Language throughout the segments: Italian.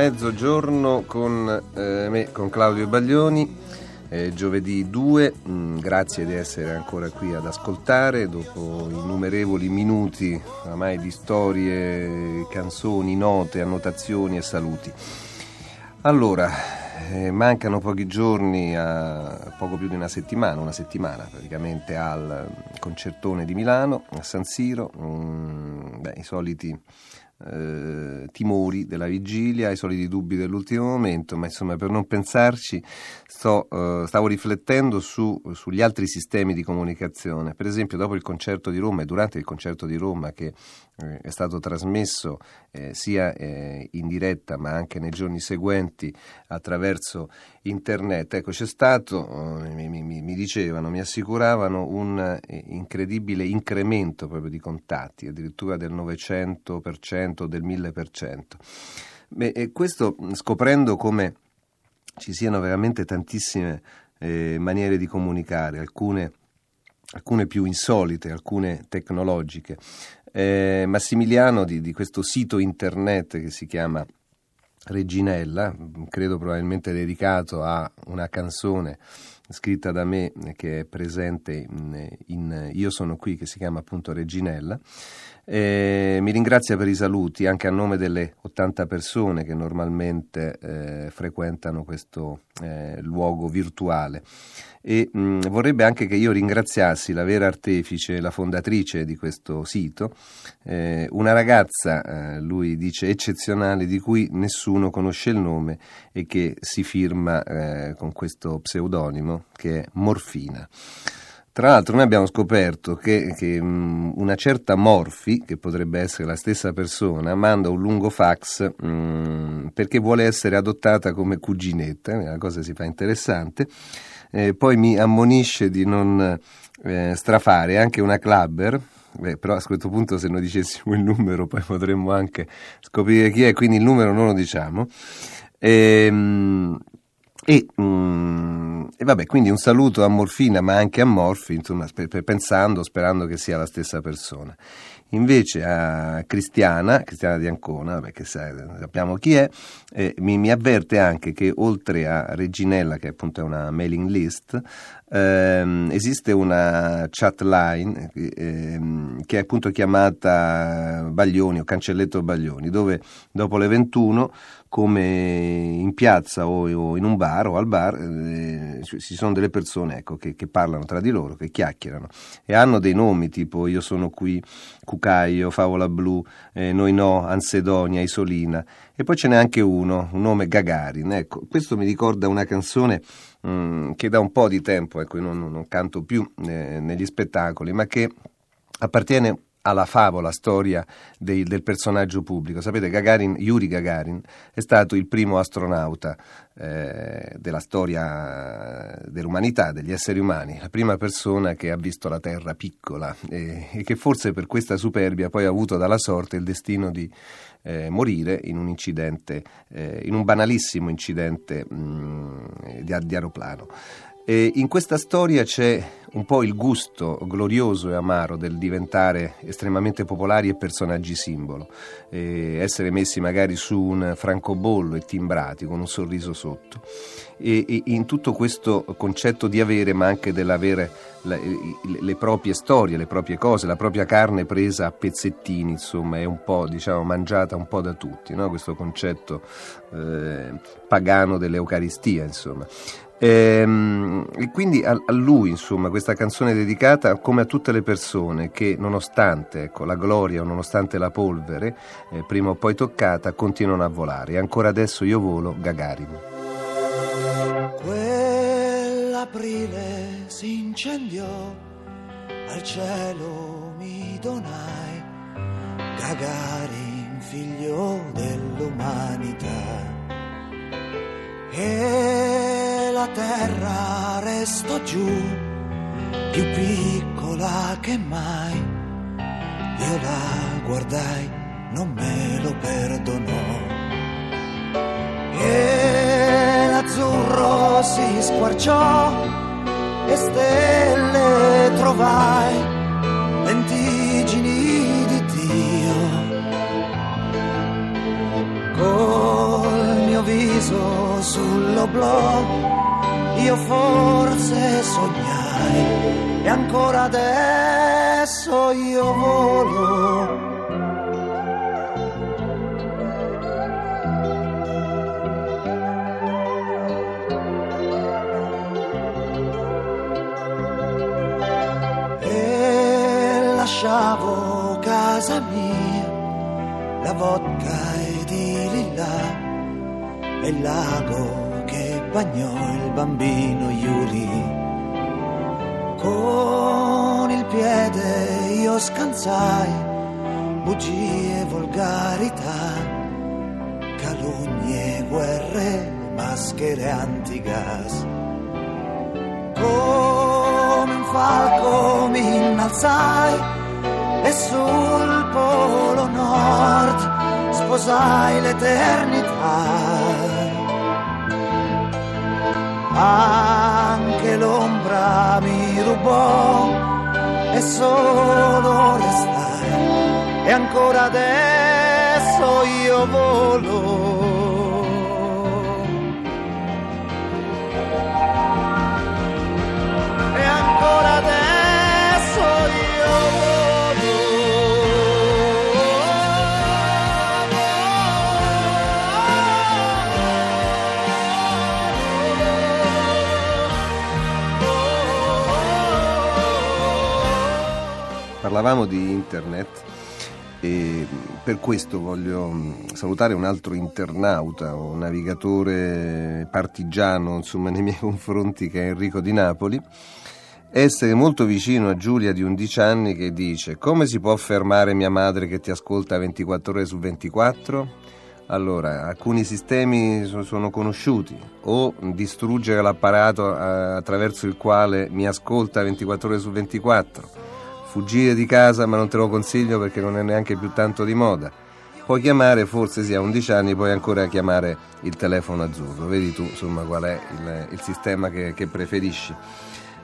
Mezzogiorno con eh, me, con Claudio Baglioni, eh, giovedì 2, mm, grazie di essere ancora qui ad ascoltare. Dopo innumerevoli minuti ormai di storie, canzoni, note, annotazioni e saluti. Allora, eh, mancano pochi giorni, a poco più di una settimana, una settimana praticamente al concertone di Milano, a San Siro, mm, beh, i soliti eh, timori della vigilia, i soliti dubbi dell'ultimo momento, ma insomma per non pensarci sto, eh, stavo riflettendo su, sugli altri sistemi di comunicazione. Per esempio dopo il concerto di Roma e durante il concerto di Roma che eh, è stato trasmesso eh, sia eh, in diretta ma anche nei giorni seguenti attraverso internet, ecco c'è stato, eh, mi, mi, mi dicevano, mi assicuravano un incredibile incremento proprio di contatti, addirittura del 900% del 1000%. Beh, e questo scoprendo come ci siano veramente tantissime eh, maniere di comunicare, alcune, alcune, più insolite, alcune tecnologiche. Eh, Massimiliano di, di questo sito internet che si chiama Reginella, credo probabilmente dedicato a una canzone scritta da me che è presente in, in Io sono qui, che si chiama appunto Reginella. Eh, mi ringrazia per i saluti anche a nome delle 80 persone che normalmente eh, frequentano questo eh, luogo virtuale e mh, vorrebbe anche che io ringraziassi la vera artefice, la fondatrice di questo sito, eh, una ragazza, eh, lui dice, eccezionale di cui nessuno conosce il nome e che si firma eh, con questo pseudonimo che è Morfina. Tra l'altro noi abbiamo scoperto che, che mh, una certa Morfi, che potrebbe essere la stessa persona, manda un lungo fax mh, perché vuole essere adottata come cuginetta, la cosa si fa interessante, eh, poi mi ammonisce di non eh, strafare anche una clubber, Beh, però a questo punto se noi dicessimo il numero poi potremmo anche scoprire chi è, quindi il numero non lo diciamo. Ehm, e, mm, e, vabbè, quindi un saluto a Morfina, ma anche a Morfi, insomma, per, per, pensando, sperando che sia la stessa persona. Invece a Cristiana, Cristiana di Ancona, che sappiamo chi è, eh, mi, mi, avverte anche che oltre a Reginella, che appunto è una mailing list, ehm, esiste una chat line ehm, che è appunto chiamata Baglioni o Cancelletto Baglioni, dove dopo le 21 come in piazza o, in un bar o al bar eh, ci sono delle persone ecco, che, che, parlano tra di loro, che chiacchierano e hanno dei nomi tipo io sono qui, Cucaio, Favola Blu, eh, Noi no, Ansedonia, Isolina e poi ce n'è anche uno, un nome Gagarin. Ecco, questo mi ricorda una canzone mh, mm, che da un po' di tempo, ecco, non, non canto più eh, negli spettacoli, ma che appartiene alla favola storia dei, del personaggio pubblico. Sapete, Gagarin, Yuri Gagarin è stato il primo astronauta eh, della storia dell'umanità, degli esseri umani, la prima persona che ha visto la Terra piccola e, e che forse per questa superbia poi ha avuto dalla sorte il destino di eh, morire in un incidente, eh, in un banalissimo incidente mh, mm, di, di aeroplano. E in questa storia c'è un po' il gusto glorioso e amaro del diventare estremamente popolari e personaggi simbolo, e essere messi magari su un francobollo e timbrati con un sorriso sotto. E, e in tutto questo concetto di avere, ma anche dell'avere le, le, proprie storie, le proprie cose, la propria carne presa a pezzettini, insomma, è un po' diciamo mangiata un po' da tutti, no? questo concetto eh, pagano dell'Eucaristia, insomma. Ehm, e quindi a, a, lui, insomma, questa canzone dedicata come a tutte le persone che, nonostante ecco, la gloria o nonostante la polvere, eh, prima o poi toccata, continuano a volare. E ancora adesso io volo Gagarin. Quell'aprile si incendiò, al cielo mi donai, Gagarin, figlio del dell'umanità. E la terra restò giù, più piccola che mai. Io la guardai, non me lo perdonò. E l'azzurro si squarciò e stelle trovai, lentigini di Dio. Col mio viso sull'oblò, io forse sognai e ancora adesso io volo. E lasciavo casa mia, la vodka ed i lilla e il lago che bagnò il bambino Yuri. Con il piede io scansai bugie, volgarità, calunnie, guerre, maschere antigas. Come un falco mi innalzai e sul polo nord sposai l'eternità. Anche l'ombra mi rubò e solo restai e ancora adesso io volo. Parlavamo di internet e per questo voglio mm, salutare un altro internauta, un navigatore partigiano insomma, nei miei confronti che è Enrico di Napoli, essere molto vicino a Giulia di 11 anni che dice come si può fermare mia madre che ti ascolta 24 ore su 24? Allora, alcuni sistemi so- sono conosciuti, o distruggere l'apparato eh, attraverso il quale mi ascolta 24 ore su 24, fuggire di casa ma non te lo consiglio perché non è neanche più tanto di moda. Puoi chiamare, forse sì, a 11 anni, puoi ancora chiamare il telefono azzurro. Vedi tu insomma qual è il, il sistema che, che preferisci.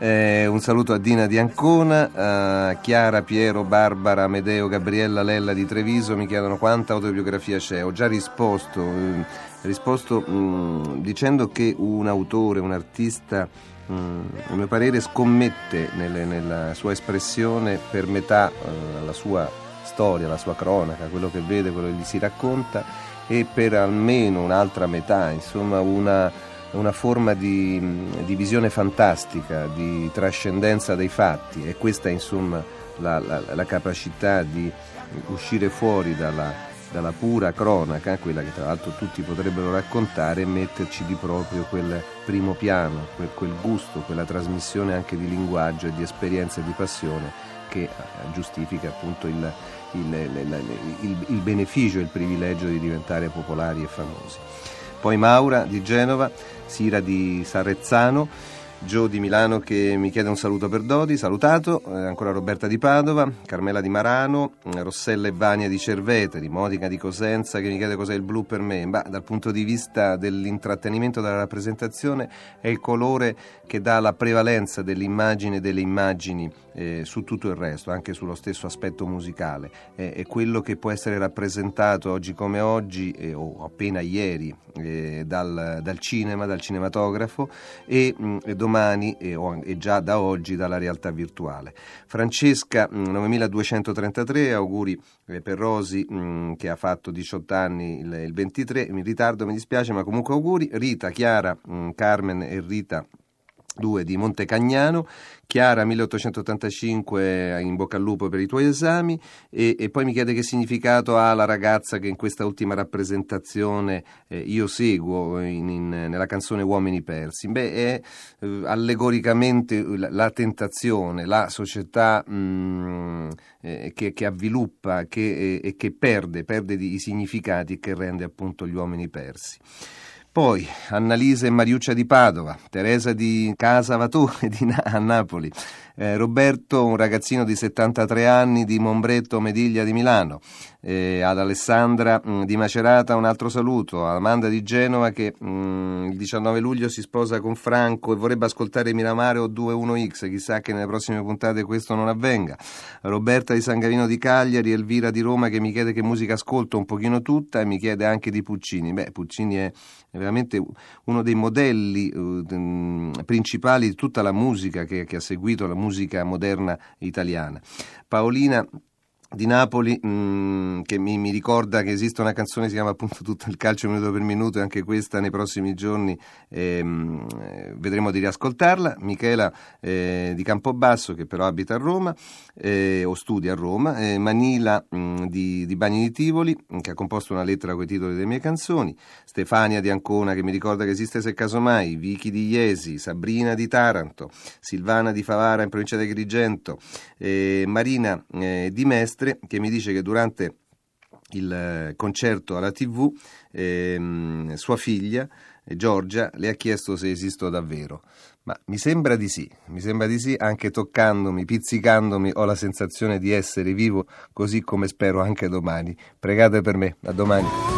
Eh, un saluto a Dina di Ancona, a Chiara, Piero, Barbara, Amedeo, Gabriella, Lella di Treviso mi chiedono quanta autobiografia c'è. Ho già risposto, eh, risposto mh, dicendo che un autore, un artista, a mio parere, scommette nelle- nella sua espressione per metà eh, la sua storia, la sua cronaca, quello che vede, quello che gli si racconta e per almeno un'altra metà, insomma una una forma di, di visione fantastica, di trascendenza dei fatti. E questa è insomma la, la- la capacità di uscire fuori dalla, dalla pura cronaca, quella che tra l'altro tutti potrebbero raccontare, metterci di proprio quel primo piano, quel, quel gusto, quella trasmissione anche di linguaggio e di esperienza e di passione che eh, giustifica appunto il- il- il- il beneficio e il privilegio di diventare popolari e famosi. Poi Maura di Genova, Sira di Sarrezzano, Gio di Milano che mi chiede un saluto per Dodi, salutato, eh, ancora Roberta di Padova, Carmela di Marano, eh, Rossella e Vania di Cerveteri, Modica di Cosenza che mi chiede cos'è il blu per me. Bah, dal punto di vista dell'intrattenimento, della rappresentazione, è il colore che dà la prevalenza dell'immagine e delle immagini eh, su tutto il resto, anche sullo stesso aspetto musicale. È, è quello che può essere rappresentato oggi come oggi, eh, o appena ieri, eh, dal, dal cinema, dal cinematografo e, mh, e domani e, o- e già da oggi dalla realtà virtuale. Francesca mh, 9233, auguri eh, per Rosi mh, che ha fatto 18 anni il, il 23, in ritardo mi dispiace ma comunque auguri. Rita, Chiara, Carmen e Rita 2 di Montecagnano, Chiara 1885 in bocca al lupo per i tuoi esami e, e, poi mi chiede che significato ha la ragazza che in questa ultima rappresentazione eh, io seguo in, in, nella canzone Uomini persi. Beh, è eh, allegoricamente la, la, tentazione, la società mh, mm, eh, che, che, avviluppa che, e che perde, perde di, i significati che rende appunto gli uomini persi. Poi Annalisa e Mariuccia di Padova, Teresa di Casa Vatore di Na- a Napoli, eh, Roberto, un ragazzino di 73 anni di Mombretto Mediglia di Milano, eh, ad Alessandra mh, mm, di Macerata un altro saluto, a Amanda di Genova che mh, mm, il 19 luglio si sposa con Franco e vorrebbe ascoltare Miramare o 21X, chissà che nelle prossime puntate questo non avvenga, Roberta di San Gavino di Cagliari, Elvira di Roma che mi chiede che musica ascolto un pochino tutta e mi chiede anche di Puccini, beh Puccini è veramente uno dei modelli uh, principali di tutta la musica che, che ha seguito la musica musica moderna italiana. Paolina di Napoli mm, che mi, mi, ricorda che esiste una canzone che si chiama appunto tutto il calcio minuto per minuto e anche questa nei prossimi giorni ehm, eh, vedremo di riascoltarla. Michela eh, di Campobasso che però abita a Roma eh, o studia a Roma eh, Manila mh, mm, di, di, Bagni di Tivoli che ha composto una lettera con i titoli delle mie canzoni. Stefania di Ancona che mi ricorda che esiste se casomai Vicky di Iesi Sabrina di Taranto Silvana di Favara in provincia di Agrigento eh, Marina eh, di Mestre Mestre che mi dice che durante il eh, concerto alla TV ehm, sua figlia eh, Giorgia le ha chiesto se esisto davvero. Ma mi sembra di sì, mi sembra di sì, anche toccandomi, pizzicandomi, ho la sensazione di essere vivo così come spero anche domani. Pregate per me, a domani.